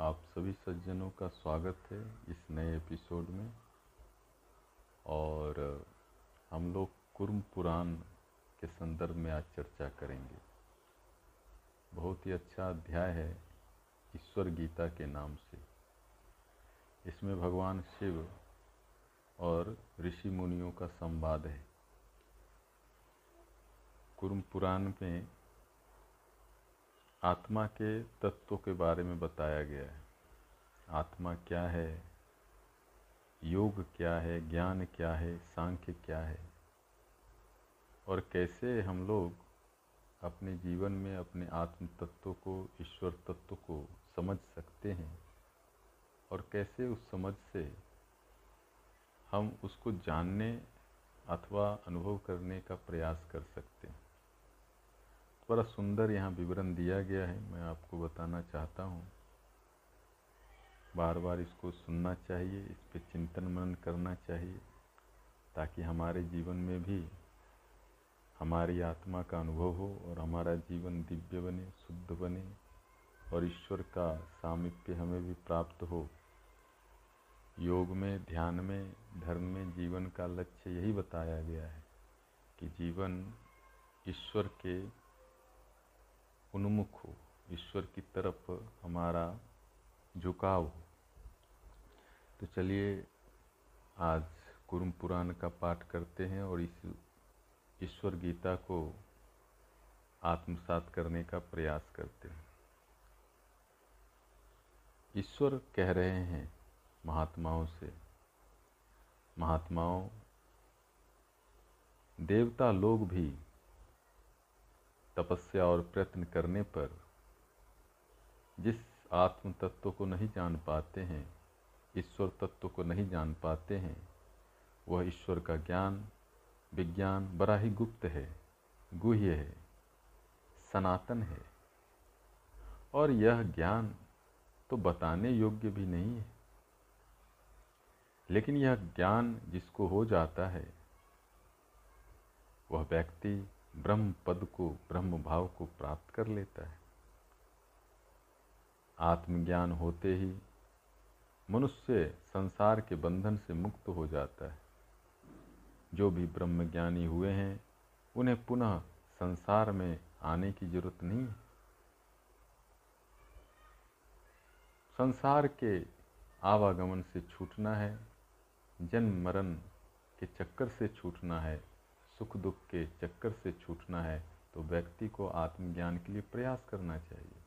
आप सभी सज्जनों का स्वागत है इस नए एपिसोड में। और, हम लोग कुर्म पुराण के संदर्भ में आज चर्चा करेंगे। बहुत ही अच्छा अध्याय है ईश्वर गीता के नाम से। इसमें भगवान शिव और ऋषि मुनियों का संवाद है। कुर्म पुराण में आत्मा के तत्वों के बारे में बताया गया है। आत्मा क्या है? योग क्या है? ज्ञान क्या है? सांख्य क्या है? और कैसे हम लोग अपने जीवन में अपने आत्म तत्व को, ईश्वर तत्व को समझ सकते हैं? और कैसे उस समझ से हम उसको जानने अथवा अनुभव करने का प्रयास कर सकते हैं? बड़ा सुंदर यहाँ विवरण दिया गया है। मैं आपको बताना चाहता हूँ। बार बार इसको सुनना चाहिए, इस पर चिंतन मनन करना चाहिए, ताकि हमारे जीवन में भी हमारी आत्मा का अनुभव हो और हमारा जीवन दिव्य बने, शुद्ध बने और ईश्वर का सामिप्य हमें भी प्राप्त हो। योग में, ध्यान में, धर्म में जीवन का लक्ष्य यही बताया गया है कि जीवन ईश्वर के उन्मुख हो ईश्वर की तरफ़ हमारा झुकाव हो। तो चलिए आज कुरुम पुराण का पाठ करते हैं और इस ईश्वर गीता को आत्मसात करने का प्रयास करते हैं। ईश्वर कह रहे हैं महात्माओं से, महात्माओं, देवता लोग भी तपस्या और प्रयत्न करने पर जिस आत्म तत्व को नहीं जान पाते हैं, ईश्वर तत्व को नहीं जान पाते हैं, वह ईश्वर का ज्ञान, विज्ञान बड़ा ही गुप्त है, गुह्य है, सनातन है। और यह ज्ञान तो बताने योग्य भी नहीं है। लेकिन यह ज्ञान जिसको हो जाता है, वह व्यक्ति ब्रह्म पद को, ब्रह्म भाव को प्राप्त कर लेता है। आत्मज्ञान होते ही मनुष्य संसार के बंधन से मुक्त हो जाता है। जो भी ब्रह्मज्ञानी हुए हैं, उन्हें पुनः संसार में आने की ज़रूरत नहीं है। संसार के आवागमन से छूटना है, जन्म मरण के चक्कर से छूटना है सुख दुख के चक्कर से छूटना है तो व्यक्ति को आत्मज्ञान के लिए प्रयास करना चाहिए।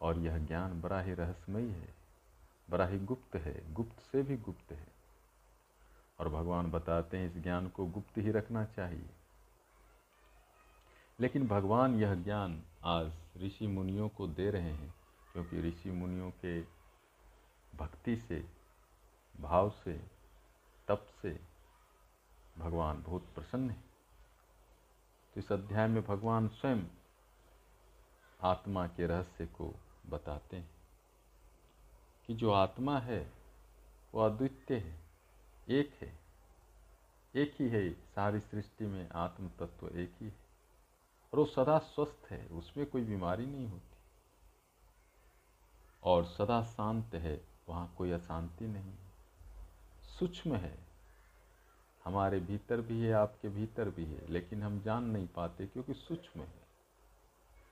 और यह ज्ञान बड़ा ही रहस्यमयी है बड़ा ही गुप्त है, गुप्त से भी गुप्त है। और भगवान बताते हैं इस ज्ञान को गुप्त ही रखना चाहिए। लेकिन भगवान यह ज्ञान आज ऋषि मुनियों को दे रहे हैं, क्योंकि ऋषि मुनियों के भक्ति से, भाव से, तप से भगवान बहुत प्रसन्न है। तो इस अध्याय में भगवान स्वयं आत्मा के रहस्य को बताते हैं कि जो आत्मा है, वो अद्वितीय है, एक है। एक ही है, सारी सृष्टि में आत्म तत्व एक ही है। और वो सदा स्वस्थ है, उसमें कोई बीमारी नहीं होती। और सदा शांत है, वहाँ कोई अशांति नहीं। सूक्ष्म है हमारे भीतर भी है, आपके भीतर भी है, लेकिन हम जान नहीं पाते क्योंकि सूक्ष्म है।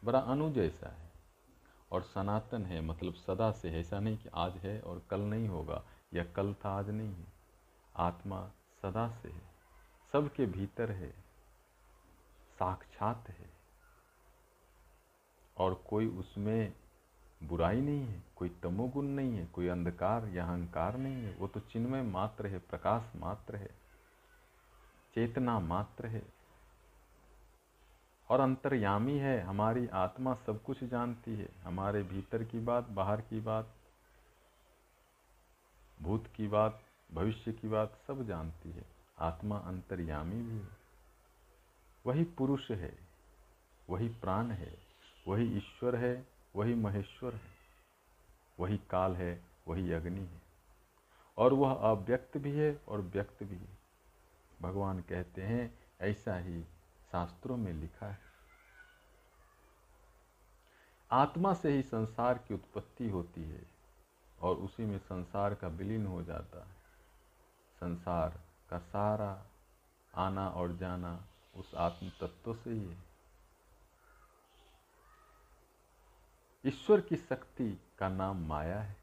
बड़ा अनु जैसा है और सनातन है मतलब सदा से है। ऐसा नहीं कि आज है और कल नहीं होगा, या कल था, आज नहीं है। आत्मा सदा से है, सबके भीतर है, साक्षात है। और कोई उसमें बुराई नहीं है, कोई तमोगुण नहीं है, कोई अंधकार या अहंकार नहीं है। वो तो चिन्मय मात्र है, प्रकाश मात्र है। चेतना मात्र है। और अंतर्यामी है, हमारी आत्मा सब कुछ जानती है। हमारे भीतर की बात, बाहर की बात, भूत की बात, भविष्य की बात सब जानती है। आत्मा अंतर्यामी भी है। वही पुरुष है, वही प्राण है, वही ईश्वर है, वही महेश्वर है। वही काल है, वही अग्नि है। और वह अव्यक्त भी है और व्यक्त भी है। भगवान कहते हैं, ऐसा ही शास्त्रों में लिखा है। आत्मा से ही संसार की उत्पत्ति होती है और उसी में संसार का विलीन हो जाता है। संसार का सारा आना और जाना उस आत्म तत्व से ही है। ईश्वर की शक्ति का नाम माया है।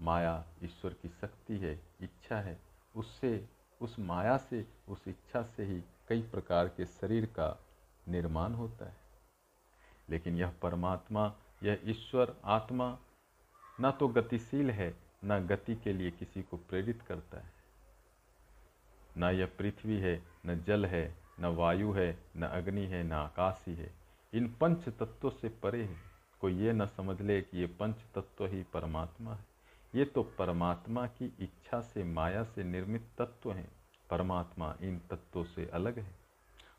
माया ईश्वर की शक्ति है, इच्छा है, उससे उस माया से, उस इच्छा से ही कई प्रकार के शरीर का निर्माण होता है। लेकिन यह परमात्मा, यह ईश्वर, आत्मा न तो गतिशील है, न गति के लिए किसी को प्रेरित करता है। न यह पृथ्वी है, न जल है, न वायु है, न अग्नि है, न आकाश ही। है इन पंच तत्वों से परे है। कोई ये न समझ ले कि ये पंच तत्व ही परमात्मा है। ये तो परमात्मा की इच्छा से माया से निर्मित तत्व हैं। परमात्मा इन तत्वों से अलग है।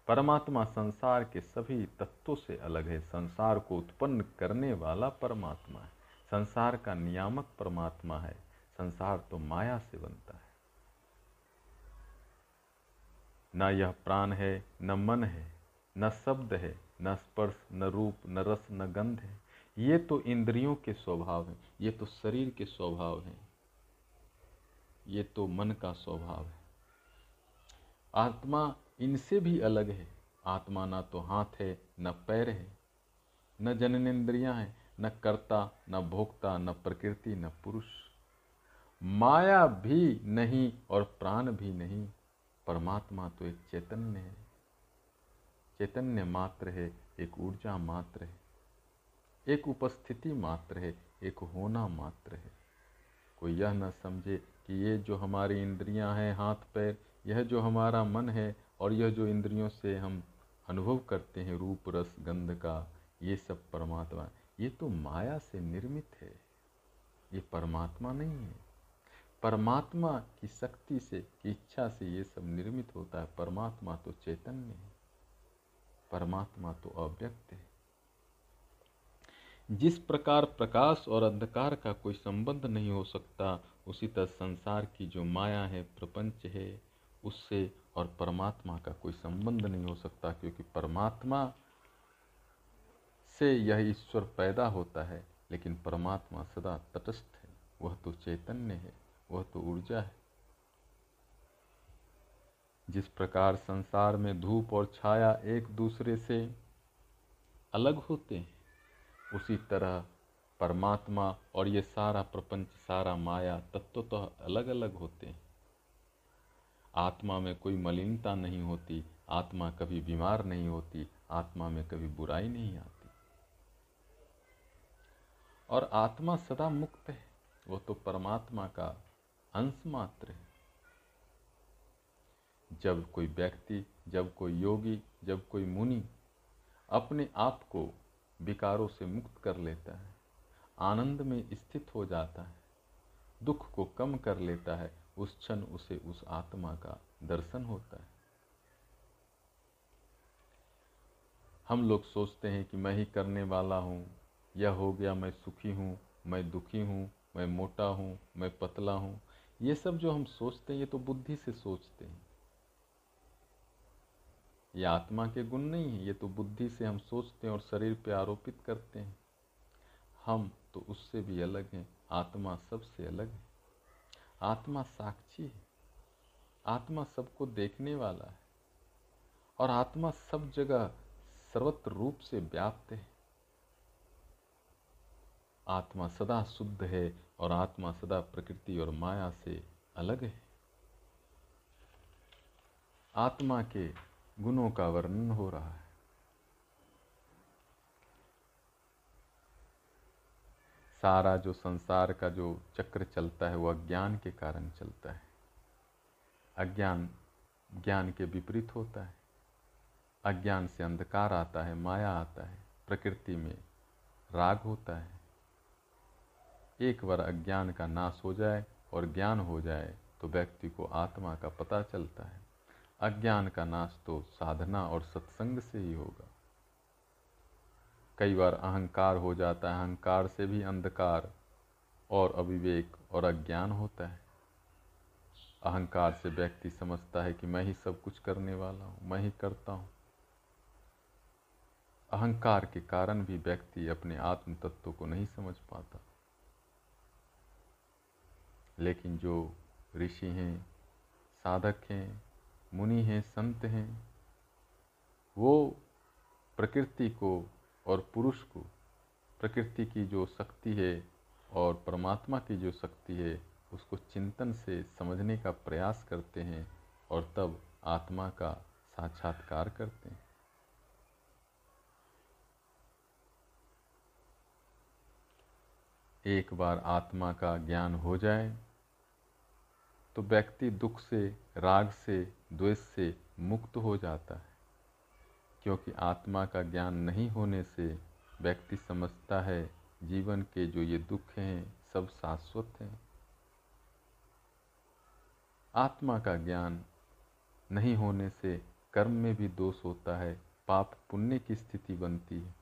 परमात्मा संसार के सभी तत्वों से अलग है। संसार को उत्पन्न करने वाला परमात्मा है। संसार का नियामक परमात्मा है। संसार तो माया से बनता है। न यह प्राण है, न मन है, न शब्द है, न स्पर्श, न रूप, न रस, न गंध है। ये तो इंद्रियों के स्वभाव हैं, ये तो शरीर के स्वभाव हैं, ये तो मन का स्वभाव है। आत्मा इनसे भी अलग है। आत्मा ना तो हाथ है, न पैर है, न जननेन्द्रियाँ हैं, न कर्ता, न भोक्ता, न प्रकृति, न पुरुष। माया भी नहीं और प्राण भी नहीं, परमात्मा तो एक चैतन्य है। चैतन्य मात्र है, एक ऊर्जा मात्र है। एक उपस्थिति मात्र है, एक होना मात्र है। कोई यह न समझे कि ये जो हमारी इंद्रियाँ हैं, हाथ, पैर, यह जो हमारा मन है और यह जो इंद्रियों से हम अनुभव करते हैं, रूप, रस, गंध का, ये सब परमात्मा, ये तो माया से निर्मित है। ये परमात्मा नहीं है। परमात्मा की शक्ति से, की इच्छा से ये सब निर्मित होता है। परमात्मा तो चैतन्य है। परमात्मा तो अव्यक्त है। जिस प्रकार प्रकाश और अंधकार का कोई संबंध नहीं हो सकता, उसी तरह संसार की जो माया है, प्रपंच है, उससे और परमात्मा का कोई संबंध नहीं हो सकता, क्योंकि परमात्मा से यह ईश्वर पैदा होता है, लेकिन परमात्मा सदा तटस्थ है। वह तो चैतन्य है, वह तो ऊर्जा है। जिस प्रकार संसार में धूप और छाया एक दूसरे से अलग होते हैं उसी तरह परमात्मा और ये सारा प्रपंच, सारा माया तत्व तो अलग अलग होते हैं। आत्मा में कोई मलिनता नहीं होती, आत्मा कभी बीमार नहीं होती, आत्मा में कभी बुराई नहीं आती। और आत्मा सदा मुक्त है, वो तो परमात्मा का अंश मात्र है। जब कोई व्यक्ति, जब कोई योगी, जब कोई मुनि अपने आप को विकारों से मुक्त कर लेता है, आनंद में स्थित हो जाता है, दुख को कम कर लेता है, उस क्षण उसे उस आत्मा का दर्शन होता है। हम लोग सोचते हैं कि मैं ही करने वाला हूँ, यह हो गया मैं सुखी हूँ, मैं दुखी हूँ, मैं मोटा हूँ, मैं पतला हूँ, ये सब जो हम सोचते हैं, ये तो बुद्धि से सोचते हैं। ये आत्मा के गुण नहीं है, ये तो बुद्धि से हम सोचते हैं और शरीर पे आरोपित करते हैं। हम तो उससे भी अलग हैं, आत्मा सबसे अलग है। आत्मा साक्षी है। आत्मा सबको देखने वाला है। और आत्मा सब जगह सर्वत्र रूप से व्याप्त है। आत्मा सदा शुद्ध है और आत्मा सदा प्रकृति और माया से अलग है। आत्मा के गुणों का वर्णन हो रहा है। सारा जो संसार का जो चक्र चलता है, वो अज्ञान के कारण चलता है। अज्ञान, ज्ञान के विपरीत होता है। अज्ञान से अंधकार आता है, माया आता है, प्रकृति में राग होता है। एक बार अज्ञान का नाश हो जाए और ज्ञान हो जाए तो व्यक्ति को आत्मा का पता चलता है। अज्ञान का नाश तो साधना और सत्संग से ही होगा। कई बार अहंकार हो जाता है, अहंकार से भी अंधकार और अविवेक और अज्ञान होता है। अहंकार से व्यक्ति समझता है कि मैं ही सब कुछ करने वाला हूँ, मैं ही करता हूँ। अहंकार के कारण भी व्यक्ति अपने आत्म तत्व को नहीं समझ पाता। लेकिन जो ऋषि हैं, साधक हैं मुनि हैं, संत हैं, वो प्रकृति को और पुरुष को, प्रकृति की जो शक्ति है और परमात्मा की जो शक्ति है, उसको चिंतन से समझने का प्रयास करते हैं और तब आत्मा का साक्षात्कार करते हैं। एक बार आत्मा का ज्ञान हो जाए तो व्यक्ति दुख से, राग से, द्वेष से मुक्त हो जाता है। क्योंकि आत्मा का ज्ञान नहीं होने से व्यक्ति समझता है, जीवन के जो ये दुख हैं, सब शाश्वत हैं। आत्मा का ज्ञान नहीं होने से कर्म में भी दोष होता है, पाप पुण्य की स्थिति बनती है।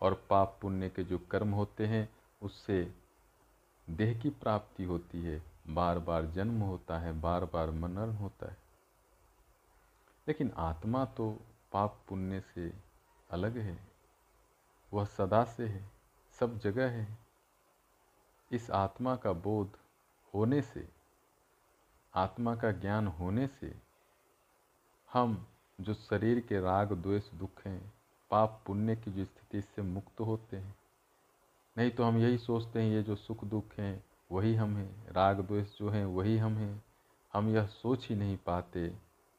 और पाप पुण्य के जो कर्म होते हैं, उससे देह की प्राप्ति होती है। बार बार जन्म होता है बार बार मनन होता है। लेकिन आत्मा तो पाप पुण्य से अलग है, वह सदा से है, सब जगह है। इस आत्मा का बोध होने से, आत्मा का ज्ञान होने से, हम जो शरीर के राग, द्वेष, दुख हैं, पाप पुण्य की जो स्थिति से मुक्त होते हैं। नहीं तो हम यही सोचते हैं, ये जो सुख दुख हैं वही हम हैं। राग द्वेष जो हैं, वही हम हैं। हम यह सोच ही नहीं पाते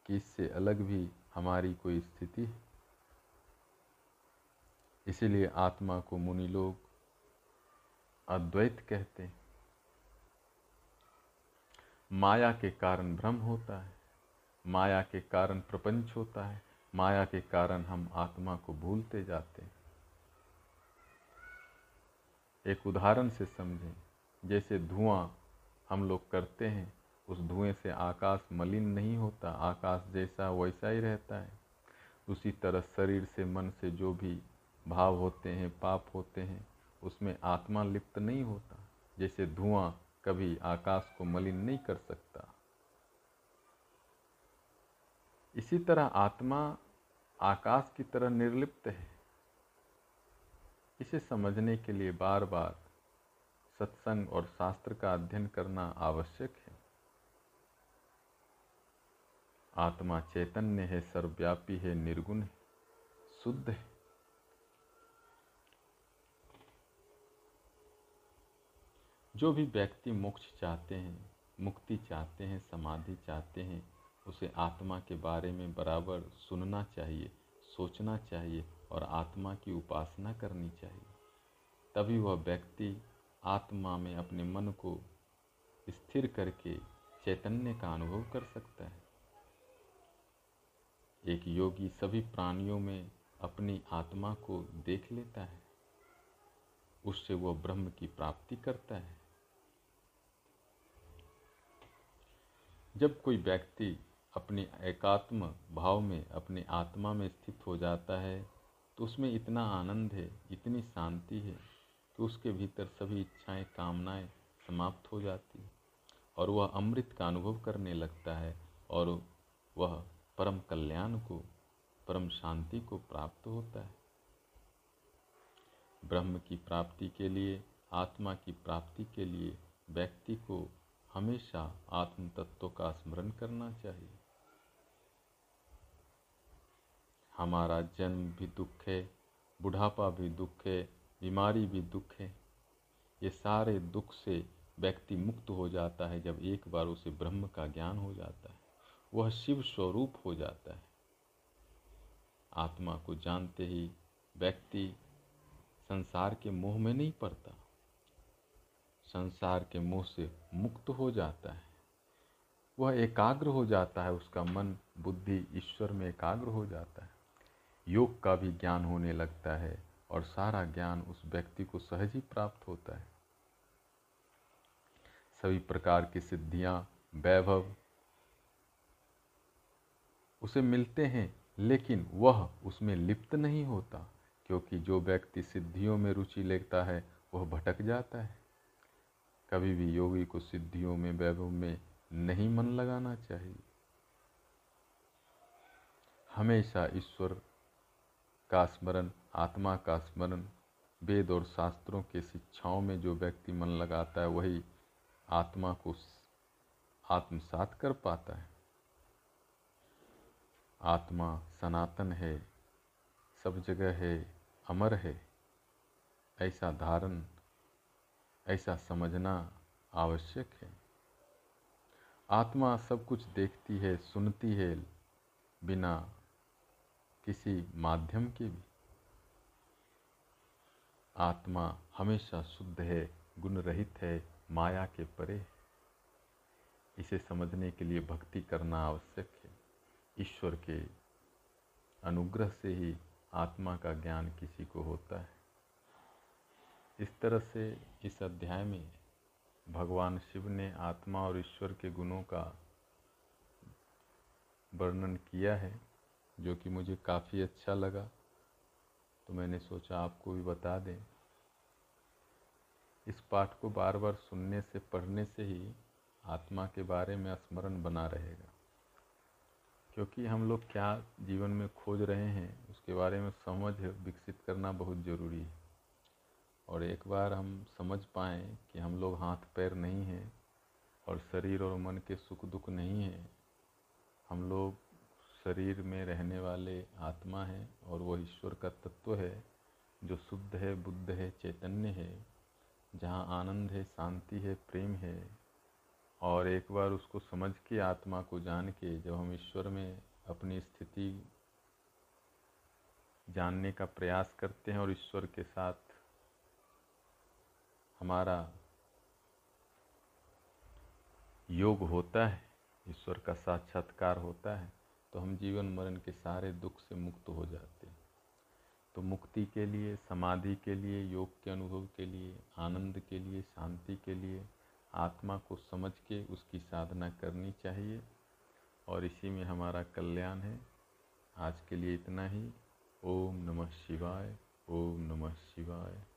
कि इससे अलग भी हमारी कोई स्थिति है। इसीलिए आत्मा को मुनि लोग अद्वैत कहते हैं। माया के कारण भ्रम होता है। माया के कारण प्रपंच होता है। माया के कारण हम आत्मा को भूलते जाते हैं। एक उदाहरण से समझें। जैसे धुआँ हम लोग करते हैं, उस धुएँ से आकाश मलिन नहीं होता, आकाश जैसा वैसा ही रहता है। उसी तरह शरीर से मन से जो भी भाव होते हैं, पाप होते हैं, उसमें आत्मा लिप्त नहीं होता, जैसे धुआँ कभी आकाश को मलिन नहीं कर सकता। इसी तरह आत्मा आकाश की तरह निर्लिप्त है। इसे समझने के लिए बार बार सत्संग और शास्त्र का अध्ययन करना आवश्यक है। आत्मा चैतन्य है, सर्वव्यापी है, निर्गुण है, शुद्ध है। जो भी व्यक्ति मोक्ष चाहते हैं, मुक्ति चाहते हैं, समाधि चाहते हैं, उसे आत्मा के बारे में बराबर सुनना चाहिए, सोचना चाहिए और आत्मा की उपासना करनी चाहिए। तभी वह व्यक्ति आत्मा में अपने मन को स्थिर करके चैतन्य का अनुभव कर सकता है। एक योगी सभी प्राणियों में अपनी आत्मा को देख लेता है। उससे वह ब्रह्म की प्राप्ति करता है। जब कोई व्यक्ति अपने एकात्म भाव में, अपने आत्मा में स्थित हो जाता है तो उसमें इतना आनंद है, इतनी शांति है। कि उसके भीतर सभी इच्छाएँ, कामनाएँ समाप्त हो जाती और वह अमृत का अनुभव करने लगता है और वह परम कल्याण को, परम शांति को प्राप्त होता है। ब्रह्म की प्राप्ति के लिए, आत्मा की प्राप्ति के लिए व्यक्ति को हमेशा आत्म तत्व का स्मरण करना चाहिए। हमारा जन्म भी दुख है, बुढ़ापा भी दुख है बीमारी भी दुख है। ये सारे दुख से व्यक्ति मुक्त हो जाता है जब एक बार उसे ब्रह्म का ज्ञान हो जाता है। वह शिव स्वरूप हो जाता है। आत्मा को जानते ही व्यक्ति संसार के मोह में नहीं पड़ता। संसार के मोह से मुक्त हो जाता है। वह एकाग्र हो जाता है, उसका मन, बुद्धि, ईश्वर में एकाग्र हो जाता है। योग का भी ज्ञान होने लगता है। और सारा ज्ञान उस व्यक्ति को सहज ही प्राप्त होता है। सभी प्रकार की सिद्धियाँ, वैभव उसे मिलते हैं, लेकिन वह उसमें लिप्त नहीं होता, क्योंकि जो व्यक्ति सिद्धियों में रुचि लेता है, वह भटक जाता है। कभी भी योगी को सिद्धियों में, वैभव में नहीं मन लगाना चाहिए। हमेशा ईश्वर का स्मरण, आत्मा का स्मरण, वेद और शास्त्रों के शिक्षाओं में जो व्यक्ति मन लगाता है, वही आत्मा को आत्मसात कर पाता है। आत्मा सनातन है, सब जगह है, अमर है। ऐसा धारण, ऐसा समझना आवश्यक है। आत्मा सब कुछ देखती है, सुनती है बिना किसी माध्यम के भी। आत्मा हमेशा शुद्ध है गुण रहित है, माया के परे इसे समझने के लिए भक्ति करना आवश्यक है। ईश्वर के अनुग्रह से ही आत्मा का ज्ञान किसी को होता है। इस तरह से इस अध्याय में भगवान शिव ने आत्मा और ईश्वर के गुणों का वर्णन किया है। जो कि मुझे काफ़ी अच्छा लगा तो मैंने सोचा आपको भी बता दें। इस पाठ को बार बार सुनने से, पढ़ने से ही आत्मा के बारे में स्मरण बना रहेगा। क्योंकि हम लोग क्या जीवन में खोज रहे हैं, उसके बारे में समझ विकसित करना बहुत ज़रूरी है। और एक बार हम समझ पाएँ कि हम लोग हाथ पैर नहीं हैं और शरीर और मन के सुख दुख नहीं हैं, हम लोग शरीर में रहने वाले आत्मा है और वो ईश्वर का तत्व है, जो शुद्ध है, बुद्ध है, चैतन्य है, जहाँ आनंद है, शांति है, प्रेम है। और एक बार उसको समझ के आत्मा को जान के जब हम ईश्वर में अपनी स्थिति जानने का प्रयास करते हैं और ईश्वर के साथ हमारा योग होता है, ईश्वर का साक्षात्कार होता है तो हम जीवन मरण के सारे दुख से मुक्त हो जाते हैं। तो मुक्ति के लिए, समाधि के लिए, योग के अनुभव के लिए, आनंद के लिए, शांति के लिए, आत्मा को समझ के उसकी साधना करनी चाहिए। और इसी में हमारा कल्याण है। आज के लिए इतना ही। ओम नमः शिवाय, ओम नमः शिवाय।